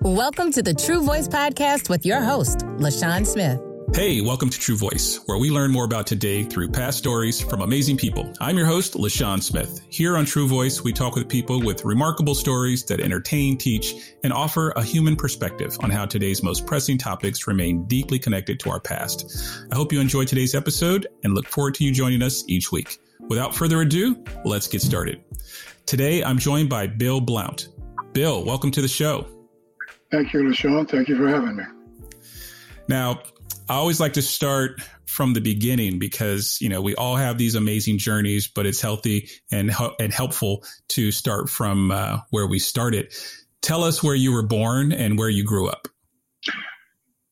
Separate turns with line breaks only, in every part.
Welcome to the True Voice Podcast with your host, LaShawn Smith.
Hey, welcome to True Voice, where we learn more about today through past stories from amazing people. I'm your host, LaShawn Smith. Here on True Voice, we talk with people with remarkable stories that entertain, teach, and offer a human perspective on how today's most pressing topics remain deeply connected to our past. I hope you enjoyed today's episode and look forward to you joining us each week. Without further ado, let's get started. Today, I'm joined by Bill Blount. Bill, welcome to the show.
Thank you, LaShawn. Thank you for having me.
Now, I always like to start from the beginning because you know we all have these amazing journeys, but it's healthy and and helpful to start from uh, where we started. Tell us where you were born and where you grew up.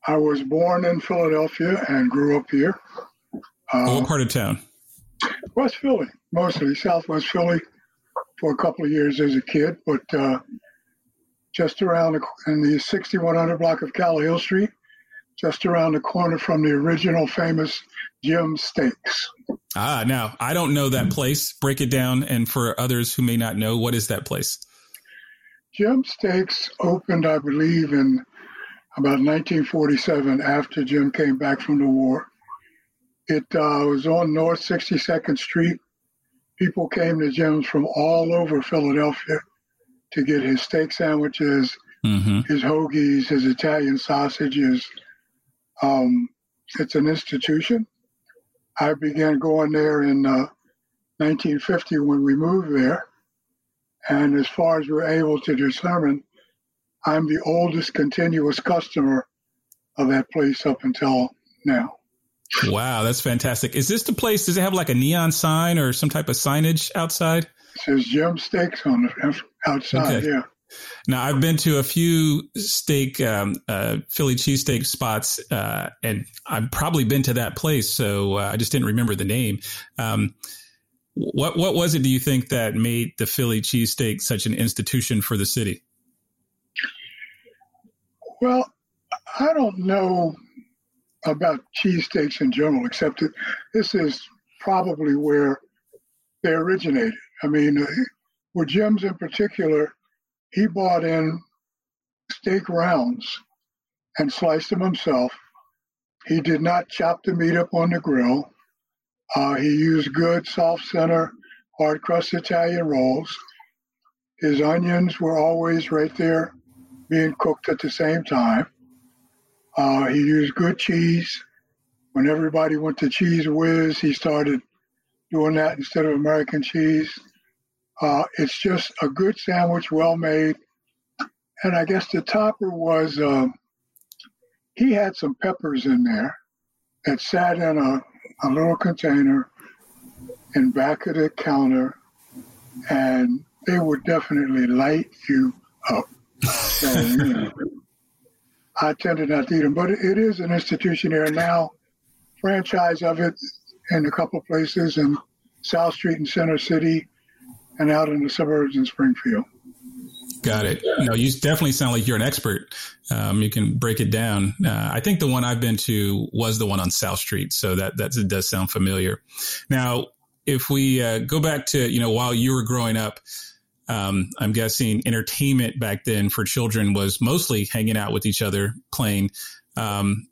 I was born in Philadelphia and grew up here.
Uh, what part of town?
West Philly, mostly Southwest Philly, for a couple of years as a kid, but uh, just around the, in the 6100 block of Calla Street, just around the corner from the original famous Jim Steaks.
Ah, now I don't know that place. Break it down, and for others who may not know, what is that place?
Jim Steaks opened, I believe, in about 1947 after Jim came back from the war. It uh, was on North 62nd Street. People came to Jim's from all over Philadelphia to get his steak sandwiches, mm-hmm. his hoagies, his Italian sausages. Um, it's an institution. I began going there in uh, 1950 when we moved there. And as far as we're able to determine, I'm the oldest continuous customer of that place up until now.
Wow, that's fantastic. Is this the place? Does it have like a neon sign or some type of signage outside?
It says Jim Steaks on the outside. Okay. Yeah.
Now I've been to a few steak, um, uh, Philly cheesesteak spots, uh, and I've probably been to that place. So uh, I just didn't remember the name. Um, what what was it? Do you think that made the Philly cheesesteak such an institution for the city?
Well, I don't know about cheesesteaks in general, except that this is probably where they originated. I mean, uh, with Jim's in particular, he bought in steak rounds and sliced them himself. He did not chop the meat up on the grill. Uh, he used good soft center, hard crust Italian rolls. His onions were always right there being cooked at the same time. Uh, he used good cheese. When everybody went to Cheez Whiz, he started doing that instead of American cheese. Uh, it's just a good sandwich, well made. And I guess the topper was, uh, he had some peppers in there that sat in a, a little container in back of the counter, and they would definitely light you up. So, you know, I tended not to eat them, but it is an institution here now. Franchise of it in a couple places in South Street and Center City, and out in the suburbs in Springfield.
Got it. No, you definitely sound like you're an expert. Um, you can break it down. Uh, I think the one I've been to was the one on South Street, so that that does sound familiar. Now, if we uh, go back to you know while you were growing up, um, I'm guessing entertainment back then for children was mostly hanging out with each other, playing. Um,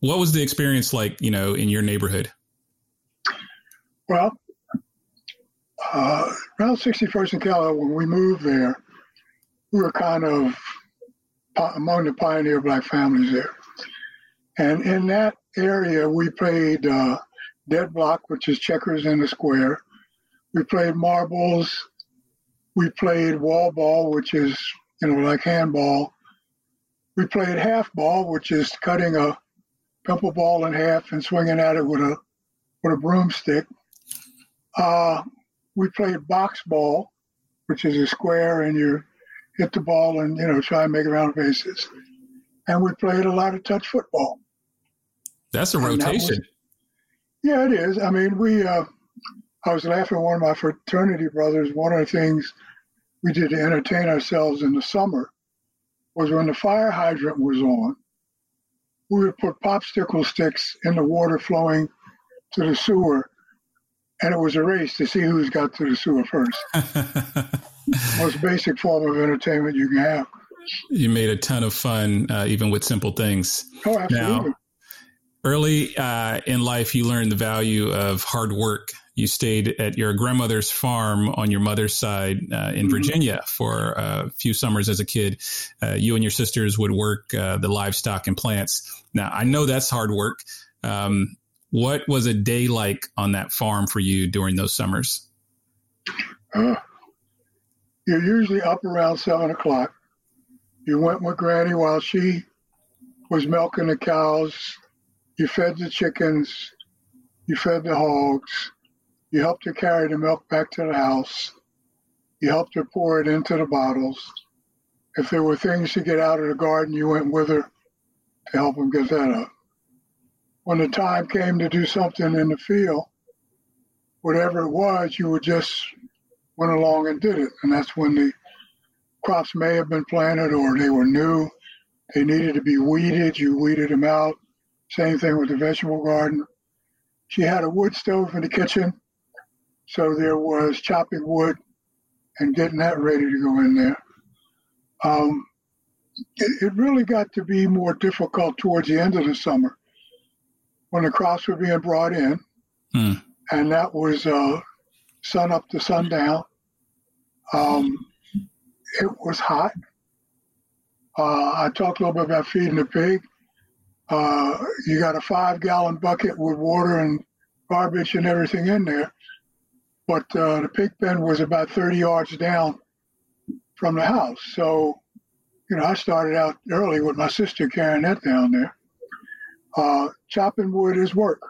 what was the experience like, you know, in your neighborhood?
Well, uh, around 61st and Calla, when we moved there, we were kind of among the pioneer black families there. And in that area, we played uh, dead block, which is checkers in a square. We played marbles. We played wall ball, which is, you know, like handball. We played half ball, which is cutting a pimple ball in half and swinging at it with a with a broomstick. Uh, we played box ball, which is a square, and you hit the ball and you know try and make round bases. And we played a lot of touch football.
That's a rotation. That was,
yeah, it is. I mean, we. Uh, I was laughing at one of my fraternity brothers. One of the things we did to entertain ourselves in the summer was when the fire hydrant was on, we would put popsicle sticks in the water flowing to the sewer and it was a race to see who's got to the sewer first. Most basic form of entertainment you can have.
You made a ton of fun, uh, even with simple things.
Oh, absolutely. Now,
early uh, in life, you learned the value of hard work. You stayed at your grandmother's farm on your mother's side uh, in mm-hmm. Virginia for a few summers as a kid. Uh, you and your sisters would work uh, the livestock and plants. Now, I know that's hard work. Um, what was a day like on that farm for you during those summers?
Uh, you're usually up around seven o'clock. You went with Granny while she was milking the cows. You fed the chickens. You fed the hogs. You helped her carry the milk back to the house. You helped her pour it into the bottles. If there were things to get out of the garden, you went with her to help them get that up. When the time came to do something in the field, whatever it was, you would just went along and did it. And that's when the crops may have been planted or they were new. They needed to be weeded. You weeded them out. Same thing with the vegetable garden. She had a wood stove in the kitchen. So there was chopping wood and getting that ready to go in there. Um, it, it, really got to be more difficult towards the end of the summer when the crops were being brought in. Hmm. And that was uh, sun up to sundown. Um, it was hot. Uh, I talked a little bit about feeding the pig. Uh, you got a five gallon bucket with water and garbage and everything in there. But uh, the pig pen was about 30 yards down from the house. So, you know, I started out early with my sister carrying that down there. Uh, chopping wood is work.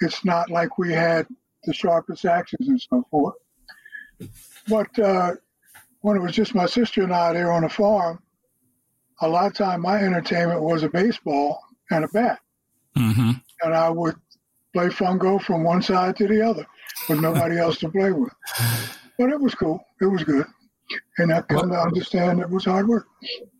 It's not like we had the sharpest axes and so forth. But uh, when it was just my sister and I there on the farm, a lot of time my entertainment was a baseball and a bat. Mm-hmm. And I would play fungo from one side to the other with nobody else to play with. But it was cool. It was good. And I come to understand it was hard work.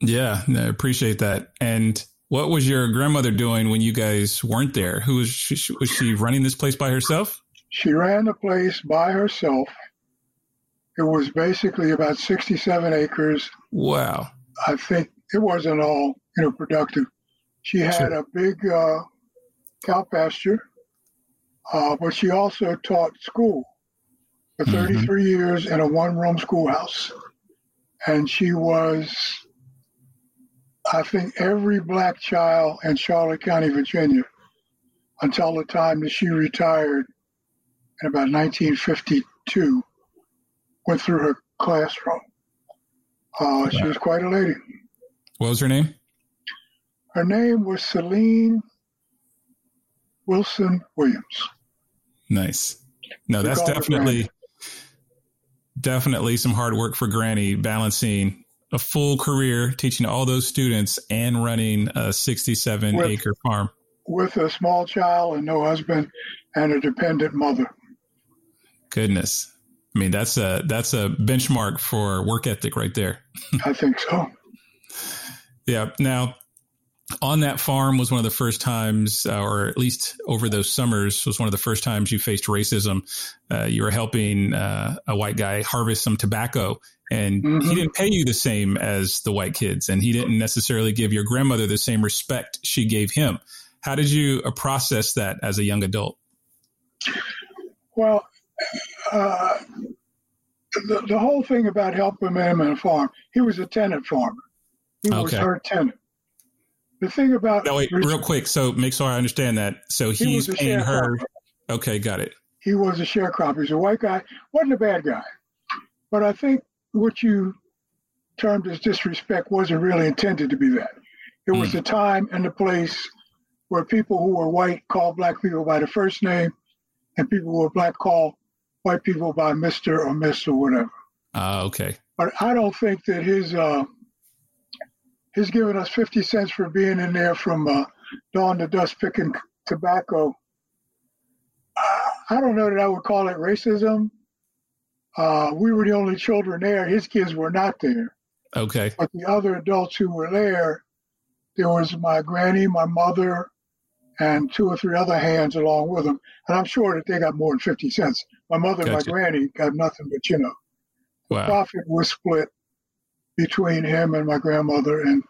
Yeah, I appreciate that. And what was your grandmother doing when you guys weren't there? Who was she, was she running this place by herself?
She ran the place by herself. It was basically about 67 acres.
Wow.
I think it wasn't all, you know, productive. She had sure. a big uh, cow pasture, uh, but she also taught school for mm-hmm. 33 mm-hmm. years in a one-room schoolhouse. And she was, I think, every black child in Charlotte County, Virginia, until the time that she retired in about 1952 went through her classroom. Uh, she was quite a lady.
What was her name?
Her name was Celine Wilson Williams.
Nice. No, that's definitely definitely some hard work for Granny balancing a full career teaching all those students and running a 67 with, acre farm
with a small child and no husband and a dependent mother
goodness. I mean, that's a that's a benchmark for work ethic right there.
I think so.
Yeah. Now, on that farm was one of the first times, uh, or at least over those summers, was one of the first times you faced racism. Uh, you were helping uh, a white guy harvest some tobacco, and mm-hmm. he didn't pay you the same as the white kids, and he didn't necessarily give your grandmother the same respect she gave him. How did you uh, process that as a young adult?
Well, uh, the, the whole thing about helping him in a farm, he was a tenant farmer. He okay. was her tenant. The thing about
no, wait, real quick. So make sure I understand that. So he's he paying her. Okay, got it.
He was a sharecropper. He's a white guy. wasn't a bad guy, but I think what you termed as disrespect wasn't really intended to be that. It was mm. the time and the place where people who were white called black people by the first name, and people who were black called white people by Mr. or Miss or whatever.
Ah, uh, okay.
But I don't think that his uh, his giving us fifty cents for being in there from uh, dawn to dusk picking tobacco. I don't know that I would call it racism. Uh, we were the only children there. His kids were not there.
Okay.
But the other adults who were there, there was my granny, my mother, and two or three other hands along with them. And I'm sure that they got more than 50 cents. My mother gotcha. and my granny got nothing but, you know, wow. the profit was split between him and my grandmother. And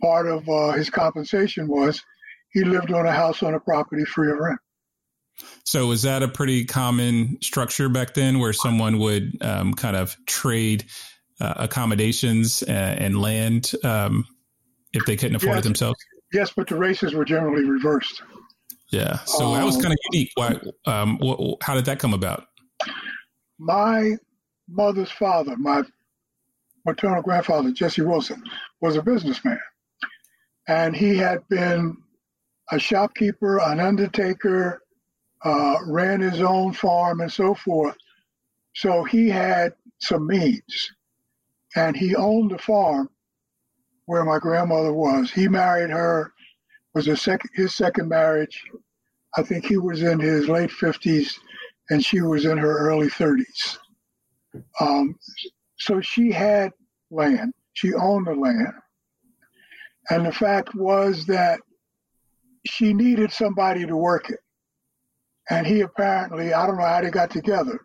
part of uh, his compensation was he lived on a house on a property free of rent.
So was that a pretty common structure back then, where someone would um, kind of trade uh, accommodations and, and land um, if they couldn't afford
yes.
it themselves?
Yes, but the races were generally reversed.
Yeah, so um, that was um, kind of unique. Why? Um, wh- how did that come about?
My mother's father, my maternal grandfather, Jesse Wilson, was a businessman, and he had been a shopkeeper, an undertaker, uh, ran his own farm, and so forth. So he had some means, and he owned the farm where my grandmother was. He married her, was a second his second marriage. I think he was in his late fifties, and she was in her early thirties. Um, so she had land. She owned the land, and the fact was that she needed somebody to work it. And he apparently, I don't know how they got together,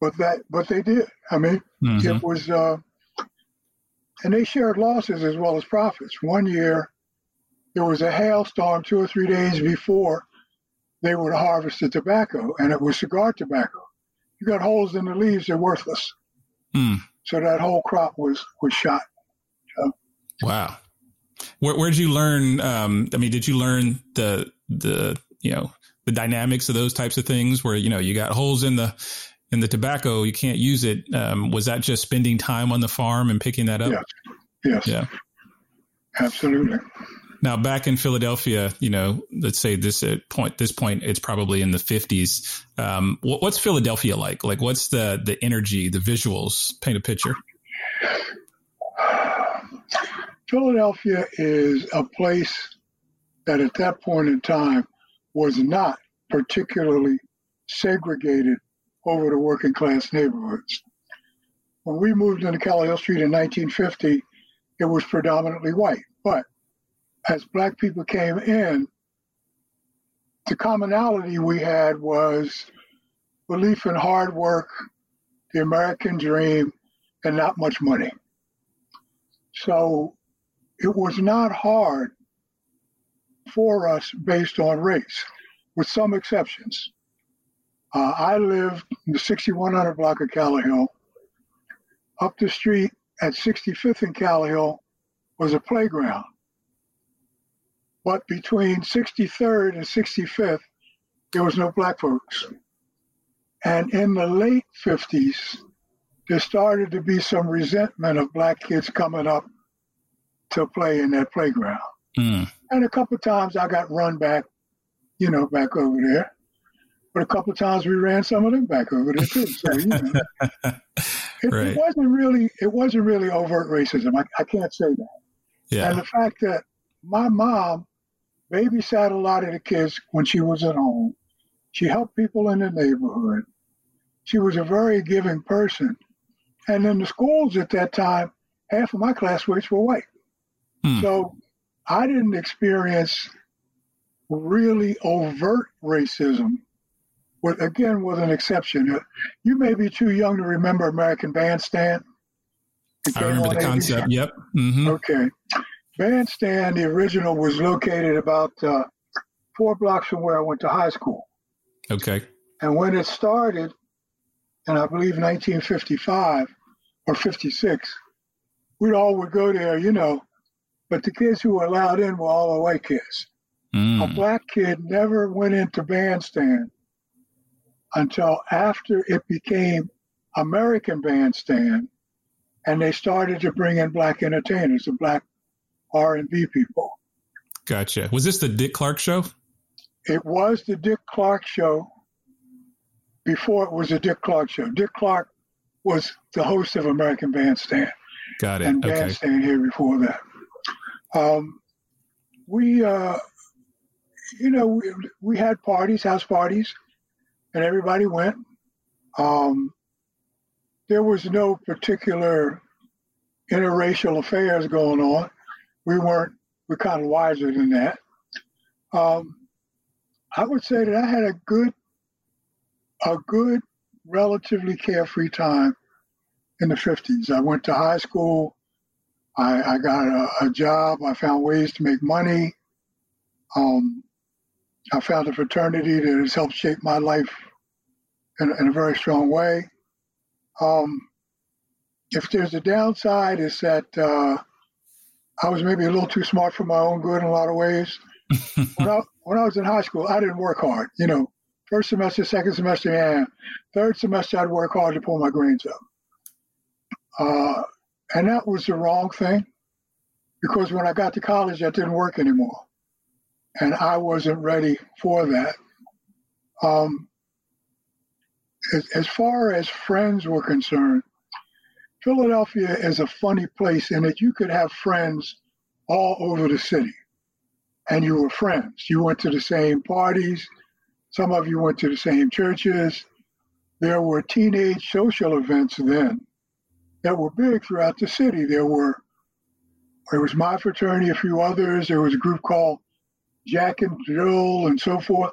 but that, but they did. I mean, mm-hmm. it was, uh, and they shared losses as well as profits. One year, there was a hailstorm two or three days before they were to harvest the tobacco, and it was cigar tobacco. You got holes in the leaves; they're worthless. Mm. So that whole crop was was shot. So,
wow. Where where did you learn? Um, I mean, did you learn the the you know the dynamics of those types of things where you know you got holes in the in the tobacco, you can't use it. Um, was that just spending time on the farm and picking that up?
Yes. Yes.
Yeah.
Absolutely.
Now, back in Philadelphia, you know, let's say this at point, this point, it's probably in the fifties. Um, what, what's Philadelphia like? Like, what's the the energy, the visuals? Paint a picture.
Philadelphia is a place that at that point in time was not particularly segregated over the working class neighborhoods. When we moved into Callowhill Street in 1950, it was predominantly white. But as black people came in, the commonality we had was belief in hard work, the American dream, and not much money. So it was not hard for us based on race, with some exceptions. Uh, I lived in the 6100 block of Callowhill. Up the street at 65th and Callowhill was a playground. But between 63rd and 65th, there was no black folks. And in the late 50s, there started to be some resentment of black kids coming up to play in that playground. Mm. And a couple of times I got run back, you know, back over there. But a couple of times we ran some of them back over there too. So you know, it, right. it, wasn't really it wasn't really overt racism. I, I can't say that. Yeah. And the fact that my mom babysat a lot of the kids when she was at home. She helped people in the neighborhood. She was a very giving person. And in the schools at that time, half of my classmates were white. Hmm. So I didn't experience really overt racism, with again with an exception. You may be too young to remember American Bandstand.
I remember the concept. Yep.
Mm-hmm. Okay. Bandstand, the original, was located about uh, four blocks from where I went to high school.
Okay.
And when it started, and I believe 1955 or 56, we all would go there, you know, but the kids who were allowed in were all the white kids. Mm. A black kid never went into bandstand until after it became American Bandstand, and they started to bring in black entertainers, the black R and B people.
Gotcha. Was this the Dick Clark show?
It was the Dick Clark show before it was the Dick Clark show. Dick Clark was the host of American Bandstand.
Got it.
And Bandstand okay. here before that. Um, we, uh, you know, we, we, had parties, house parties, and everybody went. Um, there was no particular interracial affairs going on. We weren't, we're kind of wiser than that. Um, I would say that I had a good, a good, relatively carefree time in the 50s. I went to high school. I, I got a, a, job. I found ways to make money. Um, I found a fraternity that has helped shape my life in, in a very strong way. Um, if there's a downside, is that uh, I was maybe a little too smart for my own good in a lot of ways. when, I, when I was in high school, I didn't work hard. You know, first semester, second semester, yeah. Third semester, I'd work hard to pull my grades up. Uh, and that was the wrong thing because when I got to college, that didn't work anymore. And I wasn't ready for that. Um, as, as far as friends were concerned, Philadelphia is a funny place in that you could have friends all over the city and you were friends. You went to the same parties. Some of you went to the same churches. There were teenage social events then that were big throughout the city. There were, there was my fraternity, a few others. There was a group called Jack and Jill and so forth.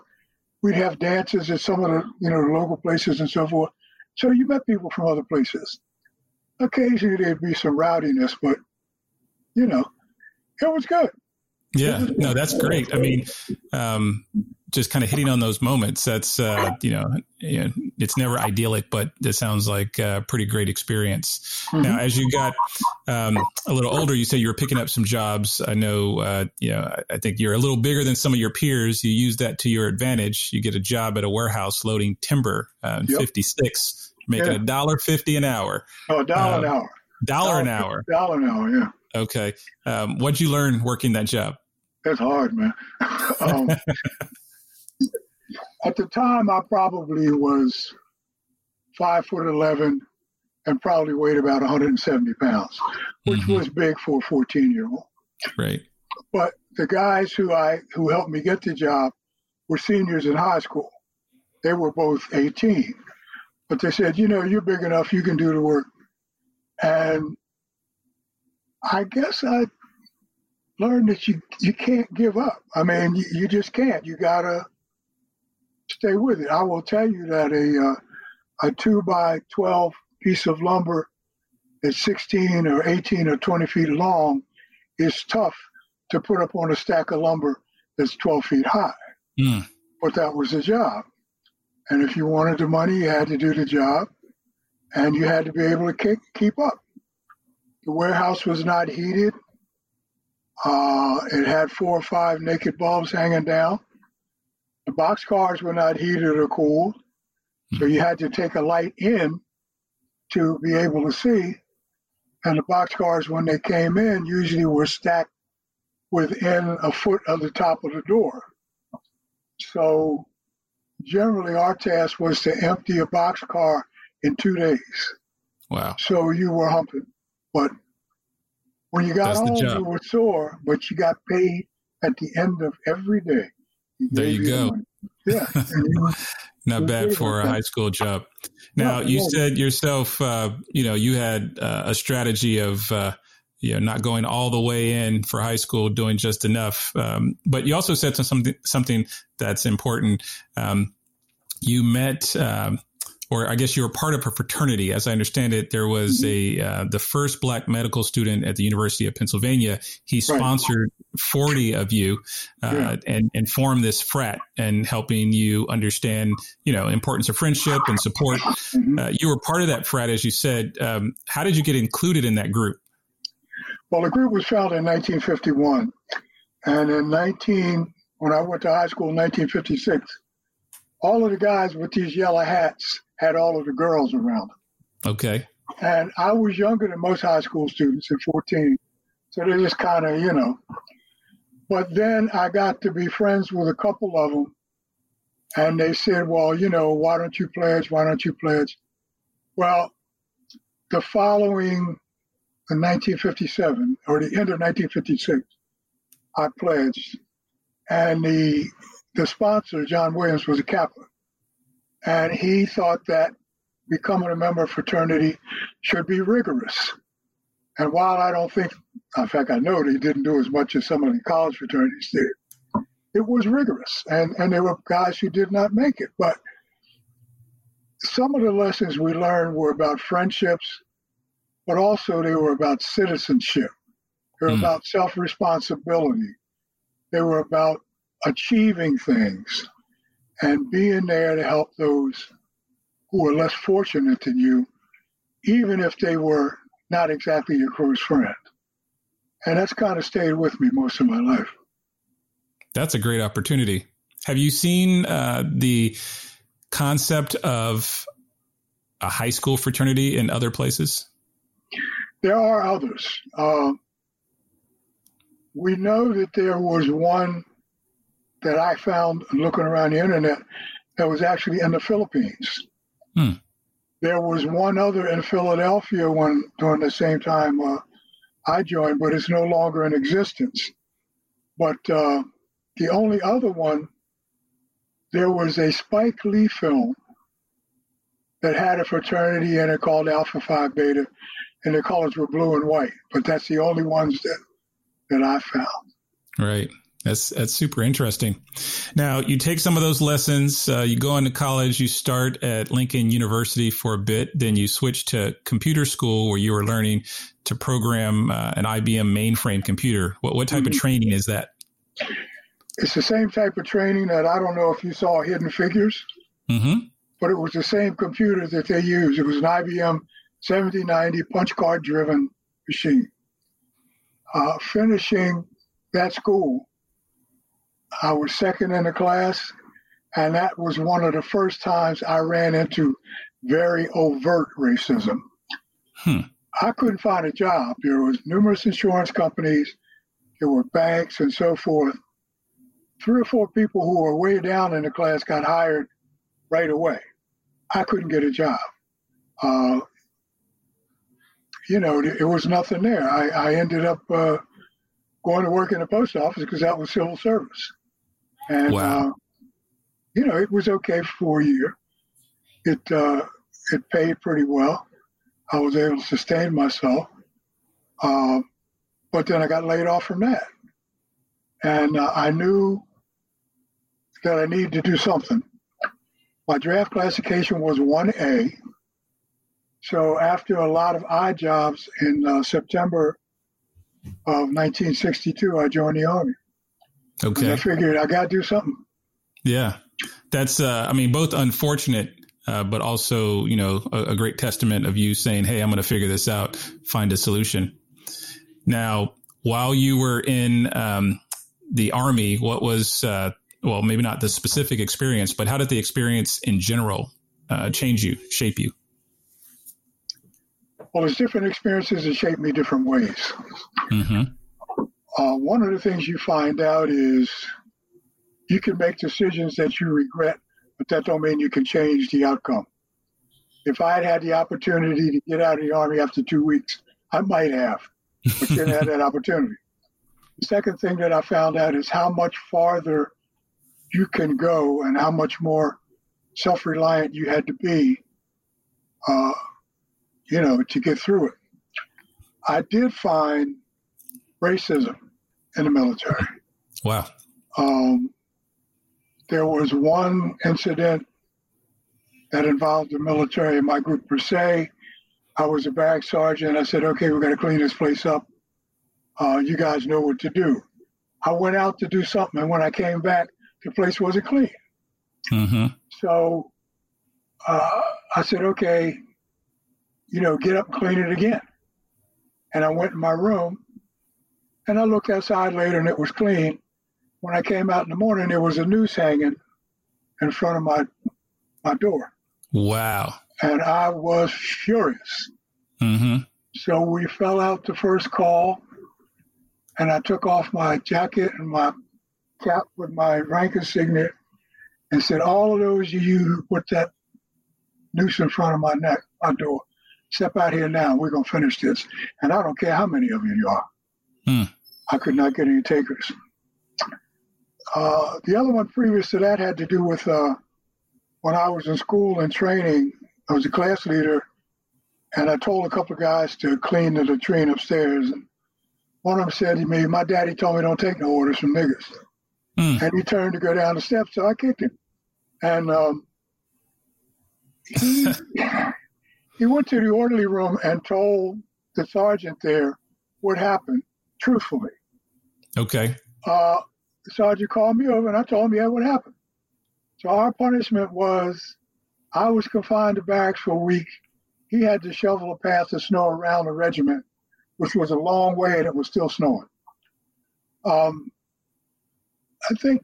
We'd have dances at some of the, you know, the local places and so forth. So you met people from other places. Occasionally there'd be some rowdiness, but you know, it was good.
Yeah, no, that's great. I mean, um, just kind of hitting on those moments. That's uh, you know, it's never idyllic, but it sounds like a pretty great experience. Mm-hmm. Now, as you got um, a little older, you said you were picking up some jobs. I know, uh, you know, I think you're a little bigger than some of your peers. You use that to your advantage. You get a job at a warehouse loading timber uh, yep. '56, making a dollar fifty an hour.
Oh, a dollar an uh, hour.
Dollar an hour.
Dollar an hour. Yeah.
Okay. Um, what'd you learn working that job?
It's hard, man. um, at the time, I probably was five foot eleven and probably weighed about 170 pounds, which mm-hmm. was big for a 14 year old.
Right.
But the guys who I who helped me get the job were seniors in high school. They were both 18, but they said, you know, you're big enough, you can do the work. And I guess I learned that you you can't give up. I mean, you, you just can't. You gotta stay with it. I will tell you that a uh, a two by twelve piece of lumber that's sixteen or eighteen or twenty feet long is tough to put up on a stack of lumber that's twelve feet high. Mm. But that was the job. And if you wanted the money, you had to do the job, and you had to be able to keep, keep up. The warehouse was not heated. Uh, it had four or five naked bulbs hanging down. The box cars were not heated or cooled, so you had to take a light in to be able to see. And the box cars, when they came in, usually were stacked within a foot of the top of the door. So generally, our task was to empty a box car in two days.
Wow.
So you were humping. But when you got home, you were sore, but you got paid at the end of every day.
There you go. Yeah. Not bad for a high school job. Now, you said yourself, uh, you know, you had uh, a strategy of, uh, you know, not going all the way in for high school, doing just enough. Um, but you also said something something that's important. Um, you met um, or I guess you were part of a fraternity. As I understand it, there was mm-hmm. a uh, the first black medical student at the University of Pennsylvania. He sponsored right. forty of you uh, yeah. and and formed this frat and helping you understand, you know, importance of friendship and support. Mm-hmm. Uh, you were part of that frat, as you said. Um, how did you get included in that group?
Well, the group was founded in 1951, and in 19 when I went to high school in 1956, all of the guys with these yellow hats had all of the girls around them.
Okay.
And I was younger than most high school students at 14. So they just kind of, you know. But then I got to be friends with a couple of them. And they said, well, you know, why don't you pledge? Why don't you pledge? Well, the following in 1957 or the end of 1956, I pledged. And the the sponsor, John Williams, was a Kappa. And he thought that becoming a member of fraternity should be rigorous. And while I don't think, in fact, I know that he didn't do as much as some of the college fraternities did, it was rigorous. And, and there were guys who did not make it. But some of the lessons we learned were about friendships but also they were about citizenship. They were mm. about self responsibility. They were about achieving things and being there to help those who are less fortunate than you, even if they were not exactly your close friend. And that's kind of stayed with me most of my life.
That's a great opportunity. Have you seen uh, the concept of a high school fraternity in other places?
There are others. Uh, we know that there was one that I found looking around the internet that was actually in the Philippines. Hmm. There was one other in Philadelphia when during the same time uh, I joined, but it's no longer in existence. But uh, the only other one, there was a Spike Lee film that had a fraternity in it called Alpha Phi Beta, and the colors were blue and white. But that's the only ones that that I found.
Right. That's that's super interesting. Now you take some of those lessons. Uh, you go into college. You start at Lincoln University for a bit. Then you switch to computer school, where you were learning to program uh, an IBM mainframe computer. What what type mm-hmm. of training is that?
It's the same type of training that I don't know if you saw Hidden Figures, mm-hmm. but it was the same computer that they used. It was an IBM 7090 punch card driven machine. Uh, finishing that school I was second in the class, and that was one of the first times I ran into very overt racism. Hmm. I couldn't find a job. There was numerous insurance companies, there were banks and so forth. Three or four people who were way down in the class got hired right away. I couldn't get a job. Uh, you know, it was nothing there. I, I ended up uh, going to work in the post office because that was civil service. And, wow. Uh, you know, it was okay for a year. It, uh, it paid pretty well. I was able to sustain myself. Uh, but then I got laid off from that. And uh, I knew that I needed to do something. My draft classification was 1A. So after a lot of odd jobs in uh, September of 1962, I joined the Army. Okay. I figured I got to do something.
Yeah. That's, uh, I mean, both unfortunate, uh, but also, you know, a, a, great testament of you saying, Hey, I'm going to figure this out, find a solution. Now, while you were in, um, the army, what was, uh, well, maybe not the specific experience, but how did the experience in general, uh, change you, shape you?
Well, there's different experiences that shape me different ways. Mm-hmm uh, one of the things you find out is you can make decisions that you regret, but that don't mean you can change the outcome. If I had had the opportunity to get out of the army after two weeks, I might have, but didn't have that opportunity. The second thing that I found out is how much farther you can go and how much more self-reliant you had to be, uh, you know, to get through it. I did find racism in the military.
Wow.
Um, there was one incident that involved the military in my group per se. I was a barrack sergeant. I said, okay, we're going to clean this place up. Uh, you guys know what to do. I went out to do something, and when I came back, the place wasn't clean. Mm-hmm. So uh, I said, okay, you know, get up and clean it again. And I went in my room and I looked outside later and it was clean. When I came out in the morning, there was a noose hanging in front of my my door.
Wow.
And I was furious. Mm-hmm. So we fell out the first call, and I took off my jacket and my cap with my rank insignia and said, All of those of you who put that noose in front of my neck, my door, step out here now. We're going to finish this. And I don't care how many of you you are. Hmm. I could not get any takers. Uh, the other one previous to that had to do with uh, when I was in school and training. I was a class leader, and I told a couple of guys to clean the latrine upstairs. And one of them said to me, "My daddy told me don't take no orders from niggas." Mm. And he turned to go down the steps, so I kicked him. And um, he he went to the orderly room and told the sergeant there what happened, truthfully.
Okay.
Uh, sergeant called me over and I told him, yeah, what happened. So our punishment was I was confined to barracks for a week. He had to shovel a path of snow around the regiment, which was a long way and it was still snowing. Um, I think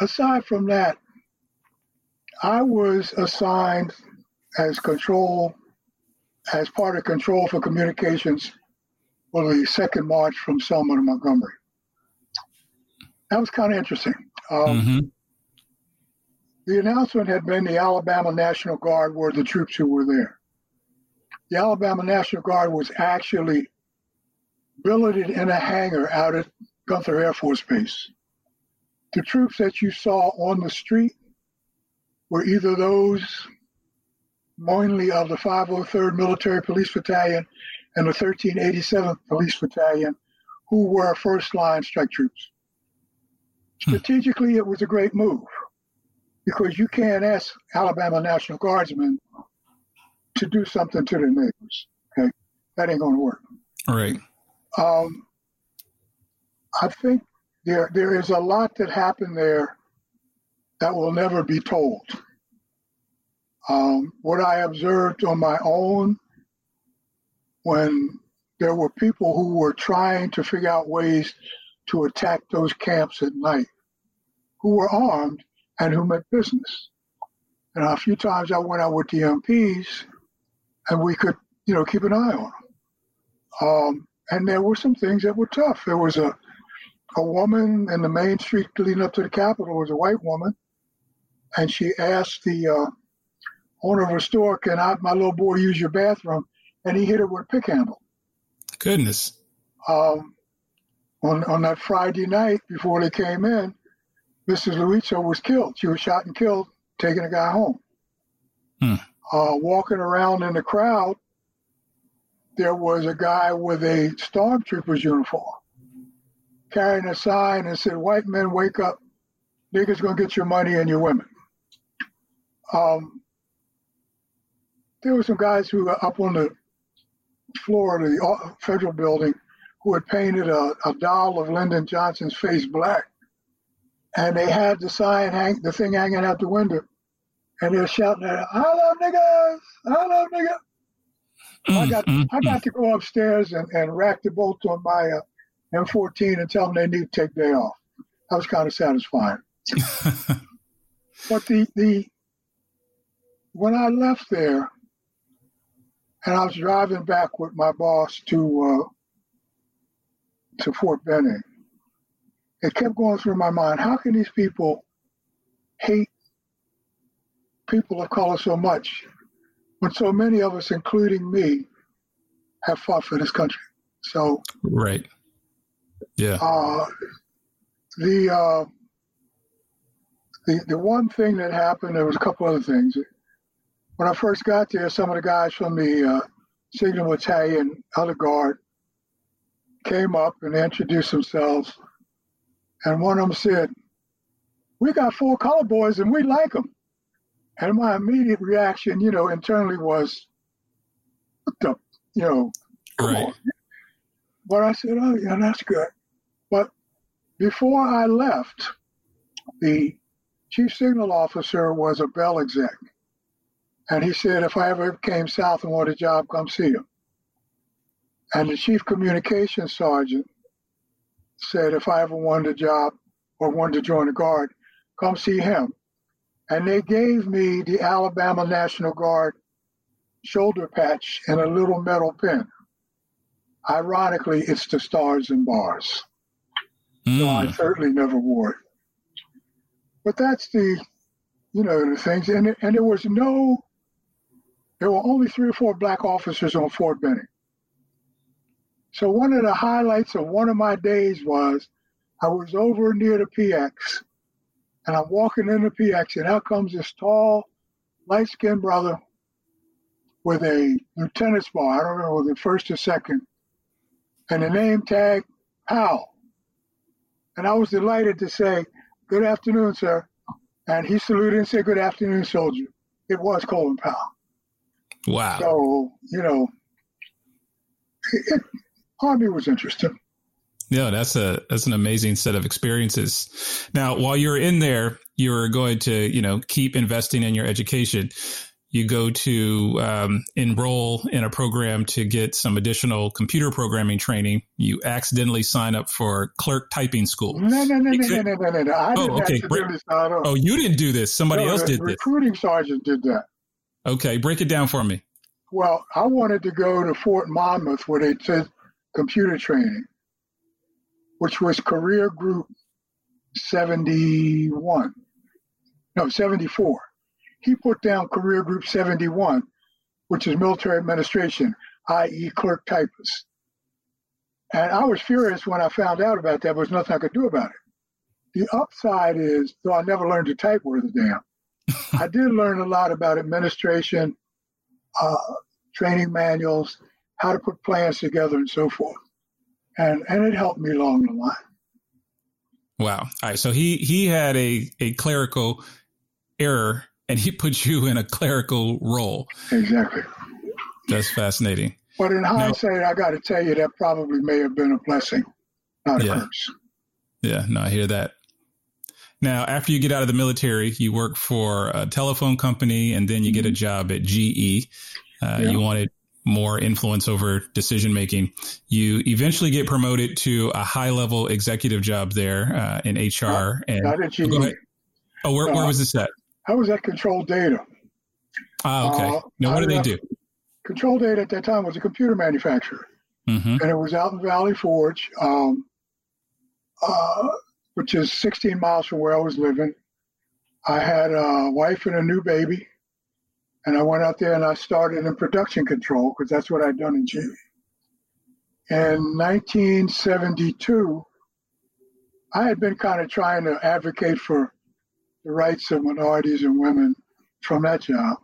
aside from that, I was assigned as control, as part of control for communications for the second march from Selma to Montgomery. That was kind of interesting. Um, mm-hmm. The announcement had been the Alabama National Guard were the troops who were there. The Alabama National Guard was actually billeted in a hangar out at Gunter Air Force Base. The troops that you saw on the street were either those mainly of the 503rd Military Police Battalion and the 1387th Police Battalion, who were first line strike troops. Hmm. Strategically, it was a great move because you can't ask Alabama National Guardsmen to do something to their neighbors. Okay, that ain't going to work.
All right.
Um, I think there there is a lot that happened there that will never be told. Um, what I observed on my own when there were people who were trying to figure out ways to attack those camps at night, who were armed and who meant business. And a few times I went out with the MPs, and we could, you know, keep an eye on them. Um, and there were some things that were tough. There was a a woman in the main street leading up to the Capitol was a white woman, and she asked the uh, owner of a store, "Can I, my little boy, use your bathroom?" And he hit her with a pick handle.
Goodness.
Um, on on that Friday night before they came in, Mrs. Liuzzo was killed. She was shot and killed, taking a guy home. Hmm. Uh, walking around in the crowd, there was a guy with a stormtrooper's uniform carrying a sign and said, White men, wake up. Niggas gonna get your money and your women. Um, there were some guys who were up on the floor of the federal building who had painted a, a doll of Lyndon Johnson's face black. And they had the sign hang, the thing hanging out the window. And they're shouting at I love niggas, I love niggas. I got I got to go upstairs and, and rack the bolts on my uh, M14 and tell them they need to take day off. That was kind of satisfying. but the the when I left there, and I was driving back with my boss to uh, to Fort Benning, it kept going through my mind: How can these people hate people of color so much when so many of us, including me, have fought for this country? So
right yeah.
Uh, the uh, the the one thing that happened, there was a couple other things. When I first got there, some of the guys from the uh, Signal Battalion, Other Guard, came up and introduced themselves, and one of them said, "We got four color boys, and we like them." And my immediate reaction, you know, internally was, "What the, you know,
right." On.
But I said, "Oh yeah, that's good." But before I left, the chief signal officer was a Bell exec. And he said, if I ever came south and wanted a job, come see him. And the chief communications sergeant said, if I ever wanted a job or wanted to join the Guard, come see him. And they gave me the Alabama National Guard shoulder patch and a little metal pin. Ironically, it's the stars and bars. Mm. So I certainly never wore it. But that's the, you know, the things. And, and there was no, there were only three or four black officers on Fort Benning. So one of the highlights of one of my days was I was over near the PX and I'm walking in the PX and out comes this tall, light skinned brother with a lieutenant's bar. I don't remember the first or second. And the name tag, Powell. And I was delighted to say, Good afternoon, sir. And he saluted and said, Good afternoon, soldier. It was Colin Powell.
Wow.
So, you know, it, Army was interesting.
Yeah, that's a that's an amazing set of experiences. Now, while you're in there, you're going to you know keep investing in your education. You go to um, enroll in a program to get some additional computer programming training. You accidentally sign up for clerk typing school.
No, no, no, no, no, no, no, no. I
Oh,
didn't
okay.
up.
Oh, you didn't do this. Somebody
No,
else did this.
Recruiting sergeant did that.
Okay, break it down for me.
Well, I wanted to go to Fort Monmouth where they said computer training, which was career group 71. No, 74. He put down career group 71, which is military administration, i.e., clerk typist. And I was furious when I found out about that. There was nothing I could do about it. The upside is, though I never learned to type worth a damn, I did learn a lot about administration, uh, training manuals, how to put plans together, and so forth. And and it helped me along the line.
Wow. All right. So he he had a a clerical error, and he put you in a clerical role.
Exactly.
That's fascinating.
But in hindsight, I got to tell you that probably may have been a blessing, not a
Yeah.
curse.
Yeah. No, I hear that. Now, after you get out of the military, you work for a telephone company, and then you get a job at GE. Uh,
Yeah.
You wanted more influence over decision making. You eventually get promoted to a high level executive job there uh, in HR. and
Not at GE.
Ahead. oh, where, where
Uh,
was this at?
I was at Control Data.
Ah, okay.
uh,
now, what do they do?
Control Data at that time was a computer manufacturer,
hmm
and it was out in Valley Forge, um, uh, which is 16 miles from where I was living. I had a wife and a new baby, and I went out there and I started in production control because that's what I'd done in GE. In 1972, I had been kind of trying to advocate for the rights of minorities and women from that job.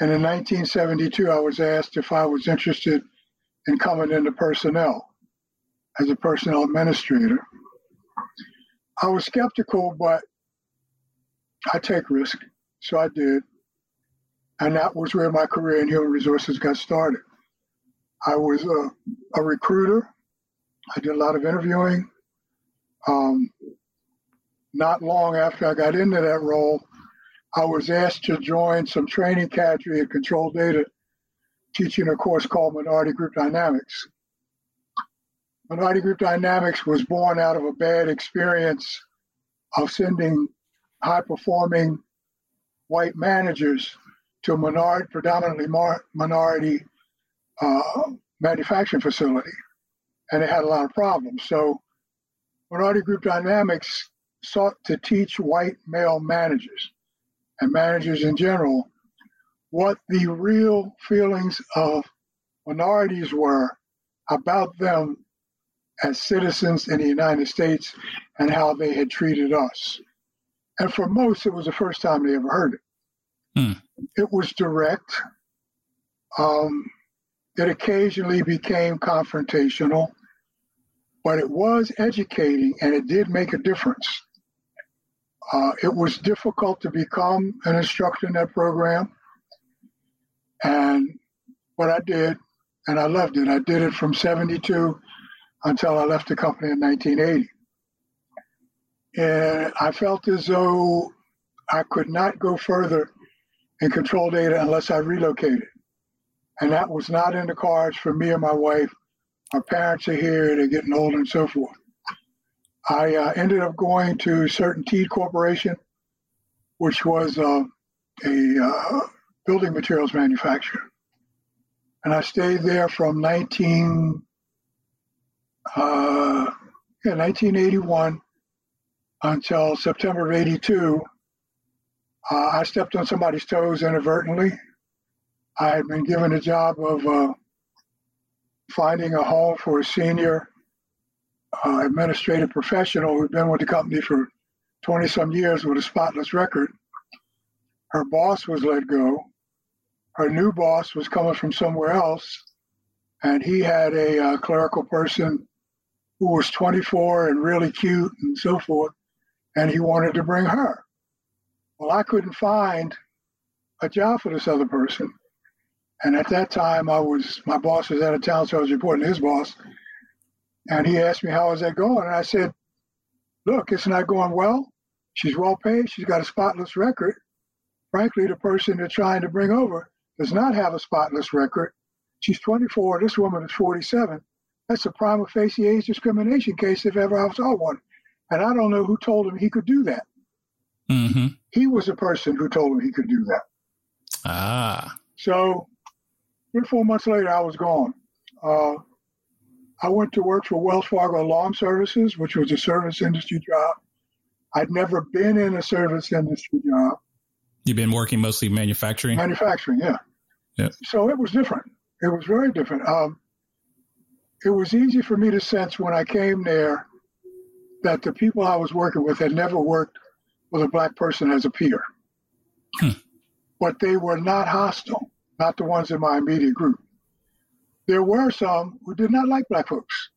And in 1972, I was asked if I was interested in coming into personnel as a personnel administrator. I was skeptical, but I take risk, so I did. And that was where my career in human resources got started. I was a, a recruiter. I did a lot of interviewing. Um, not long after I got into that role, I was asked to join some training cadre at Control Data, teaching a course called Minority Group Dynamics. Minority Group Dynamics was born out of a bad experience of sending high performing white managers to a minority, predominantly minority uh, manufacturing facility. And it had a lot of problems. So, Minority Group Dynamics sought to teach white male managers and managers in general what the real feelings of minorities were about them as citizens in the United States and how they had treated us. And for most, it was the first time they ever heard it.
Hmm.
It was direct. Um, it occasionally became confrontational, but it was educating and it did make a difference. Uh, it was difficult to become an instructor in that program. And what I did, and I loved it, I did it from 72 until I left the company in 1980. And I felt as though I could not go further in control data unless I relocated. And that was not in the cards for me and my wife. Our parents are here, they're getting older and so forth. I uh, ended up going to CertainTeed Corporation, which was uh, a uh, building materials manufacturer. And I stayed there from 19, uh, yeah, 1981 until September of 82. Uh, I stepped on somebody's toes inadvertently. I had been given a job of uh, finding a home for a senior uh, administrative professional who'd been with the company for 20 some years with a spotless record. Her boss was let go. Her new boss was coming from somewhere else, and he had a uh, clerical person who was 24 and really cute and so forth, and he wanted to bring her. Well, I couldn't find a job for this other person. And at that time, I was my boss was out of town, so I was reporting to his boss. And he asked me how was that going, and I said, "Look, it's not going well. She's well paid. She's got a spotless record. Frankly, the person they're trying to bring over does not have a spotless record. She's 24. This woman is 47. That's a prima facie age discrimination case if ever I saw one. And I don't know who told him he could do that.
Mm-hmm.
He was a person who told him he could do that.
Ah.
So three or four months later, I was gone. Uh, I went to work for Wells Fargo Alarm Services, which was a service industry job. I'd never been in a service industry job.
You've been working mostly manufacturing?
Manufacturing, yeah.
Yeah.
So it was different. It was very different. Um, it was easy for me to sense when I came there that the people I was working with had never worked with a black person as a peer.
Hmm.
But they were not hostile, not the ones in my immediate group. There were some who did not like black folks.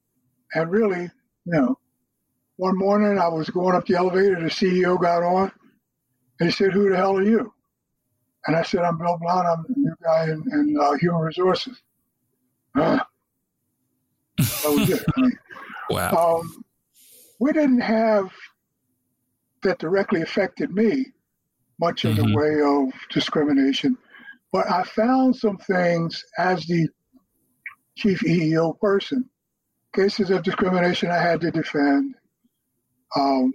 And really, you know, one morning I was going up the elevator, the CEO got on, and he said, Who the hell are you? And I said, I'm Bill Blount, I'm the new guy in, in uh, human resources. Uh, that was it.
Wow.
um, we didn't have that directly affected me much in
Mhm.
the way of discrimination, but I found some things as the chief EEO person, cases of discrimination I had to defend. Um,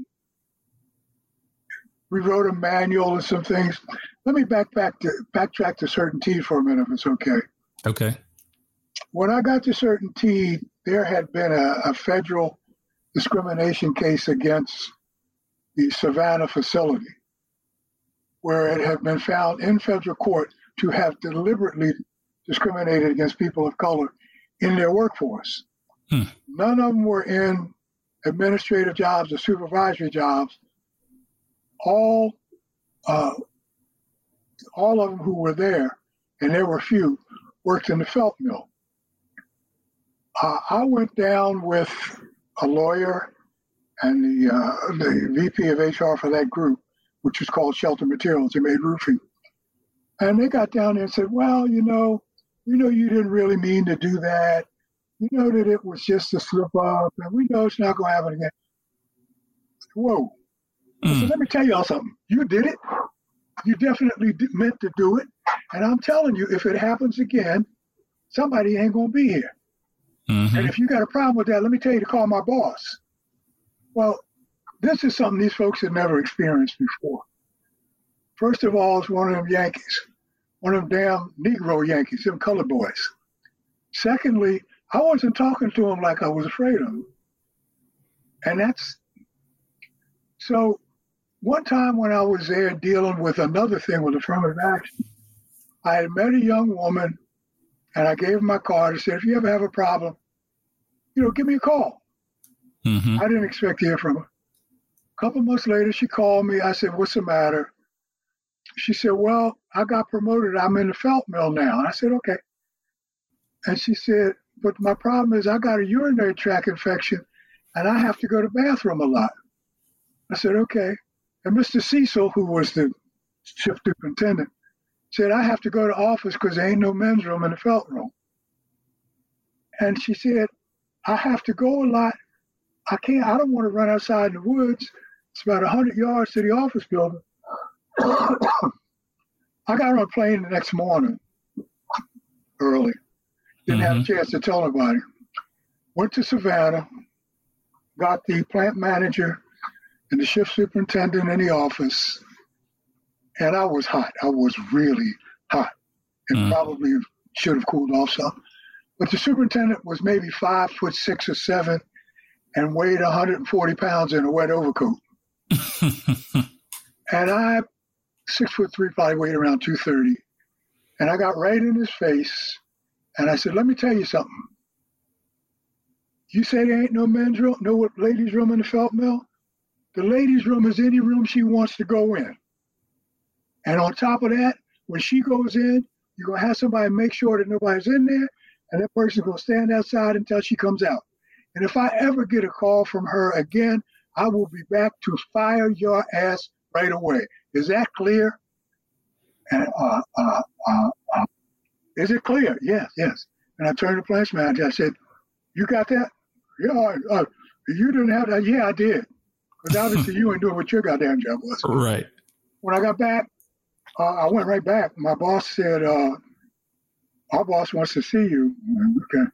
we wrote a manual and some things. Let me back back to backtrack to CertainTeed for a minute, if it's okay
Okay.
when I got to CertainTeed, there had been a, a federal discrimination case against the Savannah facility, where it had been found in federal court to have deliberately discriminated against people of color in their workforce.
Hmm.
None of them were in administrative jobs or supervisory jobs. All, uh, all of them who were there, and there were few, worked in the felt mill. Uh, I went down with a lawyer and the, uh, the VP of HR for that group, which was called Shelter Materials. They made roofing. And they got down there and said, well, you know, we know you didn't really mean to do that. You know that it was just a slip up, and we know it's not going to happen again. Whoa.
Mm.
let me tell y'all something. You did it. You definitely d- meant to do it. And I'm telling you, if it happens again, somebody ain't going to be here.
Mhm.
And if you got a problem with that, let me tell you to call my boss. Well, this is something these folks had never experienced before. First of all, it's one of them Yankees, one of them damn Negro Yankees, them colored boys. Secondly, I wasn't talking to them like I was afraid of them. And that's so one time when I was there dealing with another thing with affirmative action, I had met a young woman and I gave her my card and said, if you ever have a problem, you know, give me a call.
Mhm.
I didn't expect to hear from her. A couple months later, she called me. I said, what's the matter? She said, well, I got promoted. I'm in the felt mill now. And I said, okay. And she said, but my problem is I got a urinary tract infection and I have to go to the bathroom a lot. I said, okay. And Mr. Cecil, who was the shift superintendent, said, I have to go to office because there ain't no men's room in the felt room. And she said, I have to go a lot. I can't, I don't want to run outside in the woods. It's about 100 yards to the office building. I got on a plane the next morning early. Didn't have a chance to tell nobody. Went to Savannah, got the plant manager and the shift superintendent in the office, and I was hot. I was really hot and
Mm.
probably should have cooled off some. But the superintendent was maybe five foot six or seven and weighed 140 pounds in a wet overcoat. And I, six foot three, probably weighed around 230. And I got right in his face and I said, Let me tell you something. You say there ain't no men's room, no ladies' room in the felt mill? The ladies' room is any room she wants to go in. And on top of that, when she goes in, you're going to have somebody make sure that nobody's in there, and that person's going to stand outside until she comes out. And if I ever get a call from her again, I will be back to fire your ass right away. Is that clear? And uh, uh, uh, uh, Is it clear? Yes, yes. And I turned to the plants manager. I said, You got that? Yeah, uh, you didn't have that? Yeah, I did. Because obviously you ain't doing what your goddamn job was.
Right.
When I got back, uh, I went right back. My boss said, uh, Our boss wants to see you. Okay.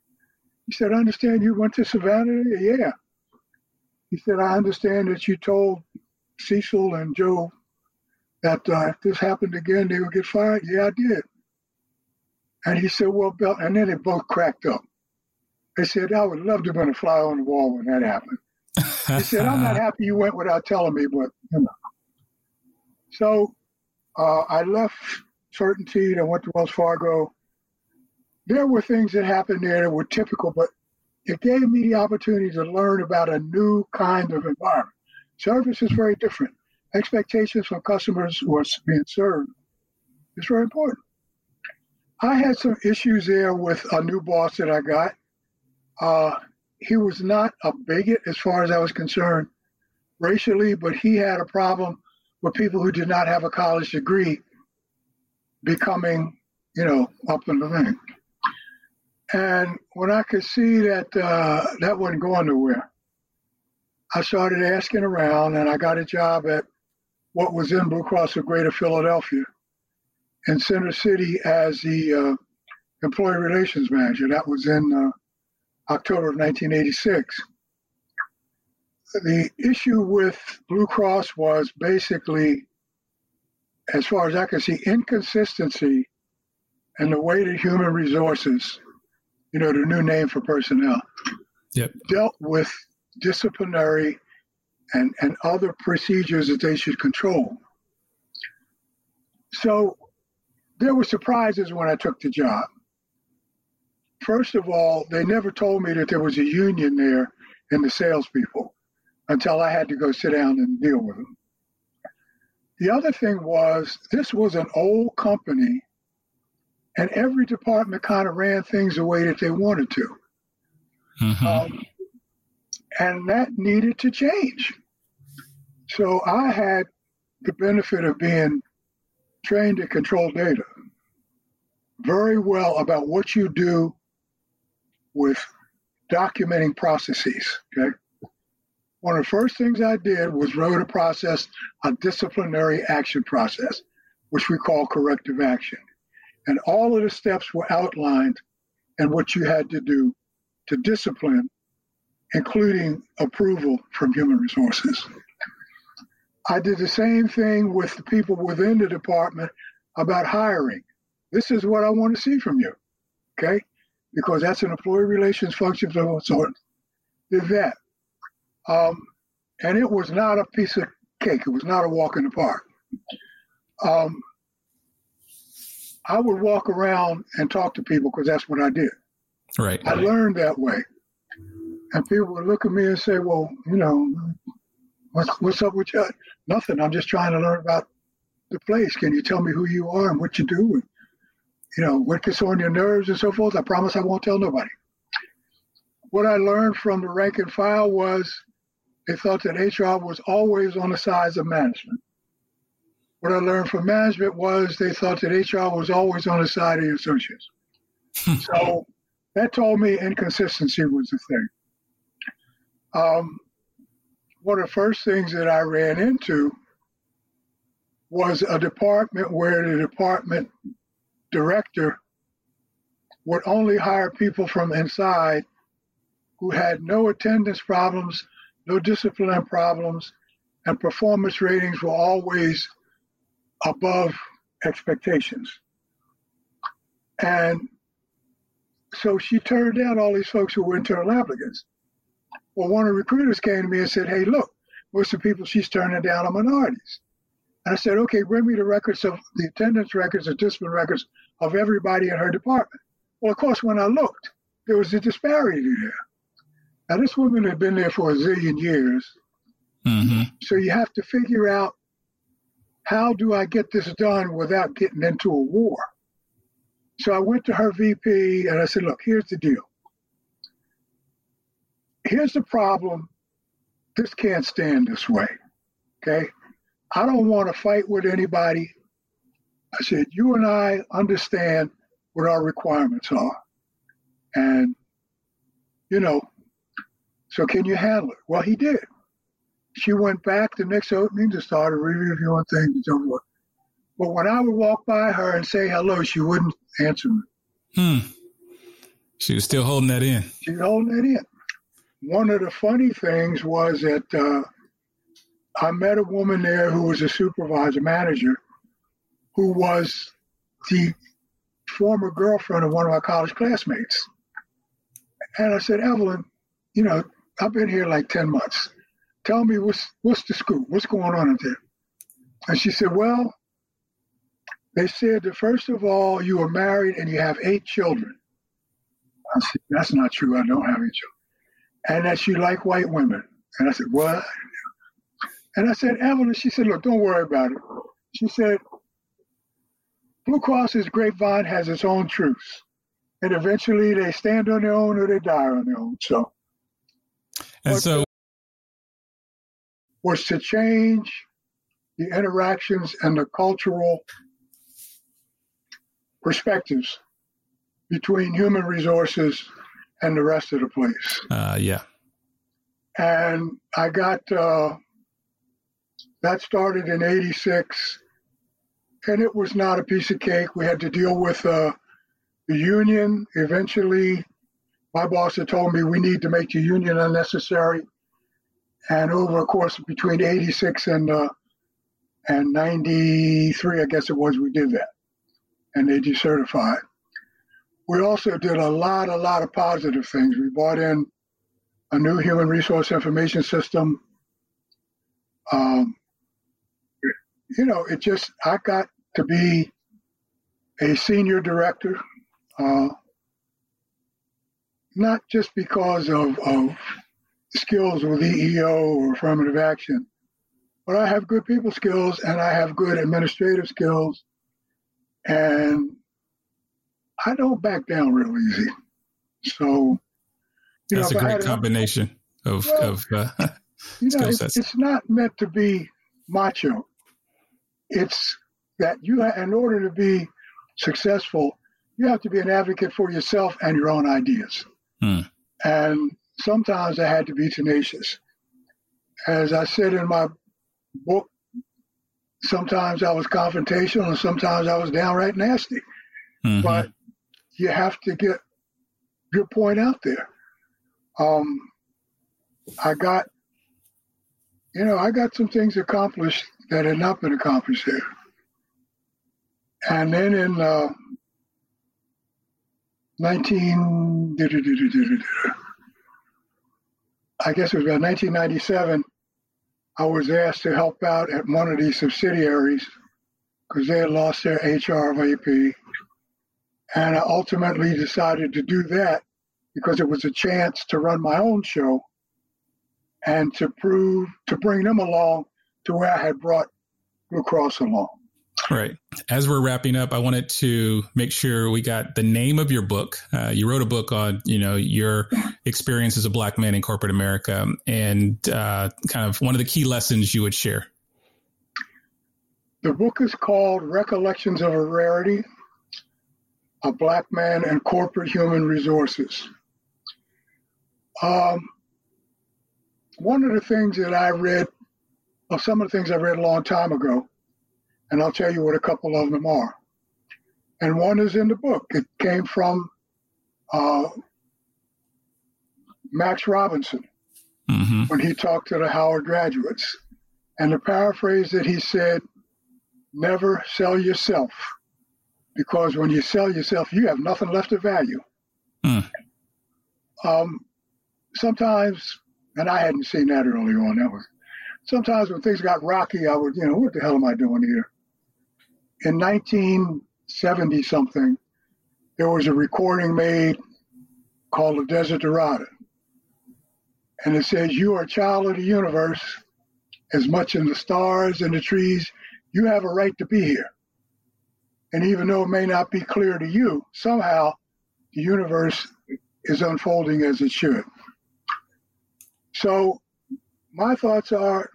He said, I understand you went to Savannah? Yeah. He said, I understand that you told Cecil and Joe that uh, if this happened again, they would get fired. Yeah, I did. And he said, Well, Bill, and then they both cracked up. They said, I would love to have been a fly on the wall when that happened. he said, I'm not happy you went without telling me, but, you know. So uh, I left CertainTeed. I went to Wells Fargo. There were things that happened there that were typical, but it gave me the opportunity to learn about a new kind of environment. Service is very different. Expectations from customers who are being served is very important. I had some issues there with a new boss that I got. Uh, he was not a bigot as far as I was concerned racially, but he had a problem with people who did not have a college degree becoming, you know, up in the thing. And when I could see that uh, that wasn't going nowhere, I started asking around and I got a job at what was in Blue Cross of Greater Philadelphia in Center City as the uh, employee relations manager. That was in uh, October of 1986. The issue with Blue Cross was basically, as far as I can see, inconsistency in the way that human resources, you know, the new name for personnel,
yep.
dealt with disciplinary and, and other procedures that they should control. So there were surprises when I took the job. First of all, they never told me that there was a union there in the salespeople until I had to go sit down and deal with them. The other thing was this was an old company, and every department kind of ran things the way that they wanted to. Mm-hmm. Um, and that needed to change. So I had the benefit of being trained to control data very well about what you do with documenting processes. Okay. One of the first things I did was wrote a process, a disciplinary action process, which we call corrective action. And all of the steps were outlined and what you had to do to discipline including approval from human resources. I did the same thing with the people within the department about hiring. This is what I want to see from you, okay? Because that's an employee relations function of a sort. Did that. Um, and it was not a piece of cake. It was not a walk in the park. Um, I would walk around and talk to people because that's what I did.
Right.
I learned that way. And people would look at me and say, well, you know, what's, what's up with you? Nothing. I'm just trying to learn about the place. Can you tell me who you are and what you do? And, you know, what gets on your nerves and so forth? I promise I won't tell nobody. What I learned from the rank and file was they thought that HR was always on the sides of management. What I learned from management was they thought that HR was always on the side of the associates. so that told me inconsistency was the thing. Um, one of the first things that I ran into was a department where the department director would only hire people from inside who had no attendance problems, no discipline problems, and performance ratings were always above expectations. And so she turned down all these folks who were internal applicants. Well, one of the recruiters came to me and said, Hey, look, most of the people she's turning down are minorities. And I said, Okay, bring me the records of the attendance records, the discipline records of everybody in her department. Well, of course, when I looked, there was a disparity there. Now, this woman had been there for a zillion years. Mm-hmm. So you have to figure out how do I get this done without getting into a war? So I went to her VP and I said, look, here's the deal here's the problem. This can't stand this way. Okay. I don't want to fight with anybody. I said, you and I understand what our requirements are. And, you know, so can you handle it? Well, he did. She went back the next opening to start reviewing things and so forth. But when I would walk by her and say hello, she wouldn't answer me.
Hmm. She was still holding that in.
She was holding that in. One of the funny things was that uh, I met a woman there who was a supervisor manager who was the former girlfriend of one of my college classmates. And I said, Evelyn, you know, I've been here like 10 months. Tell me what's what's the scoop? What's going on in there? And she said, Well, they said that first of all, you are married and you have eight children. I said, That's not true. I don't have any children. And that you like white women. And I said, What? And I said, Evelyn, she said, Look, don't worry about it. She said, Blue Cross's grapevine has its own truths. And eventually they stand on their own or they die on their own. So,
and so,
was to change the interactions and the cultural perspectives between human resources and the rest of the place.
Uh, yeah.
And I got uh, that started in 86 and it was not a piece of cake. We had to deal with uh, the union. Eventually, my boss had told me we need to make the union unnecessary. And over a course between 86 and uh, and 93, I guess it was, we did that. And they decertified. We also did a lot, a lot of positive things. We brought in a new human resource information system. Um, you know, it just, I got to be a senior director, uh, not just because of, of skills with EEO or affirmative action, but I have good people skills and I have good administrative skills, and I don't back down real easy. So,
you that's know, a great combination of, well, of uh,
you know, it's, it's not meant to be macho. It's that you, in order to be successful, you have to be an advocate for yourself and your own ideas. Hmm. And sometimes I had to be tenacious. As I said in my book, sometimes I was confrontational and sometimes I was downright nasty. Mm-hmm. But you have to get your point out there. Um, I got, you know, I got some things accomplished that had not been accomplished there. And then in uh, 19, I guess it was about 1997, I was asked to help out at one of these subsidiaries because they had lost their HR VP. And I ultimately decided to do that because it was a chance to run my own show and to prove, to bring them along to where I had brought Blue Cross along.
Right. As we're wrapping up, I wanted to make sure we got the name of your book. Uh, you wrote a book on, you know, your experience as a black man in corporate America, and uh, kind of one of the key lessons you would share.
The book is called "Recollections of a Rarity: A Black Man and Corporate Human Resources." Um, one of the things that I read, or some of the things I read a long time ago and I'll tell you what a couple of them are. And one is in the book. It came from uh, Max Robinson mm-hmm. when he talked to the Howard graduates. And the paraphrase that he said, never sell yourself because when you sell yourself, you have nothing left of value. Mm. Um, sometimes, and I hadn't seen that early on. That was sometimes when things got rocky, I would, you know, what the hell am I doing here? In 1970 something, there was a recording made called The Desiderata. And it says, You are a child of the universe, as much in the stars and the trees. You have a right to be here. And even though it may not be clear to you, somehow the universe is unfolding as it should. So, my thoughts are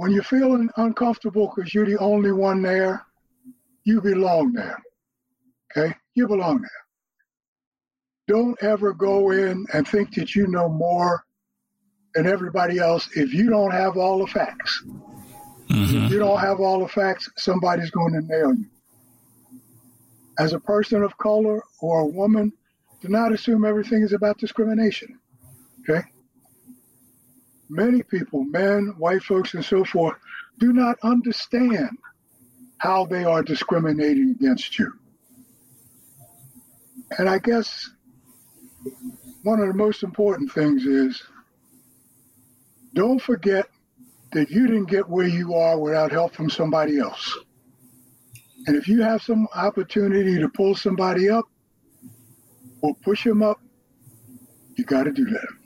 when you're feeling uncomfortable because you're the only one there, you belong there. Okay? You belong there. Don't ever go in and think that you know more than everybody else if you don't have all the facts. Mm-hmm. If you don't have all the facts, somebody's going to nail you. As a person of color or a woman, do not assume everything is about discrimination. Okay? Many people, men, white folks, and so forth, do not understand how they are discriminating against you. And I guess one of the most important things is don't forget that you didn't get where you are without help from somebody else. And if you have some opportunity to pull somebody up or push them up, you got to do that.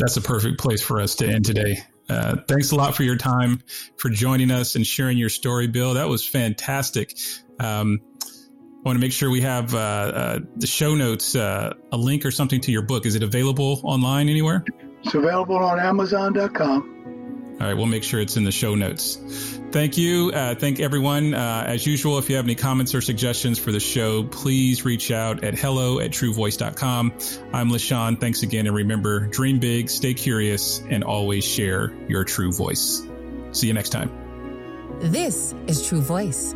That's a perfect place for us to end today. Uh, thanks a lot for your time, for joining us and sharing your story, Bill. That was fantastic. Um, I want to make sure we have uh, uh, the show notes, uh, a link or something to your book. Is it available online anywhere?
It's available on Amazon.com.
All right, we'll make sure it's in the show notes. Thank you. Uh, thank everyone. Uh, as usual, if you have any comments or suggestions for the show, please reach out at hello at truevoice.com. I'm LaShawn. Thanks again. And remember, dream big, stay curious, and always share your true voice. See you next time.
This is True Voice.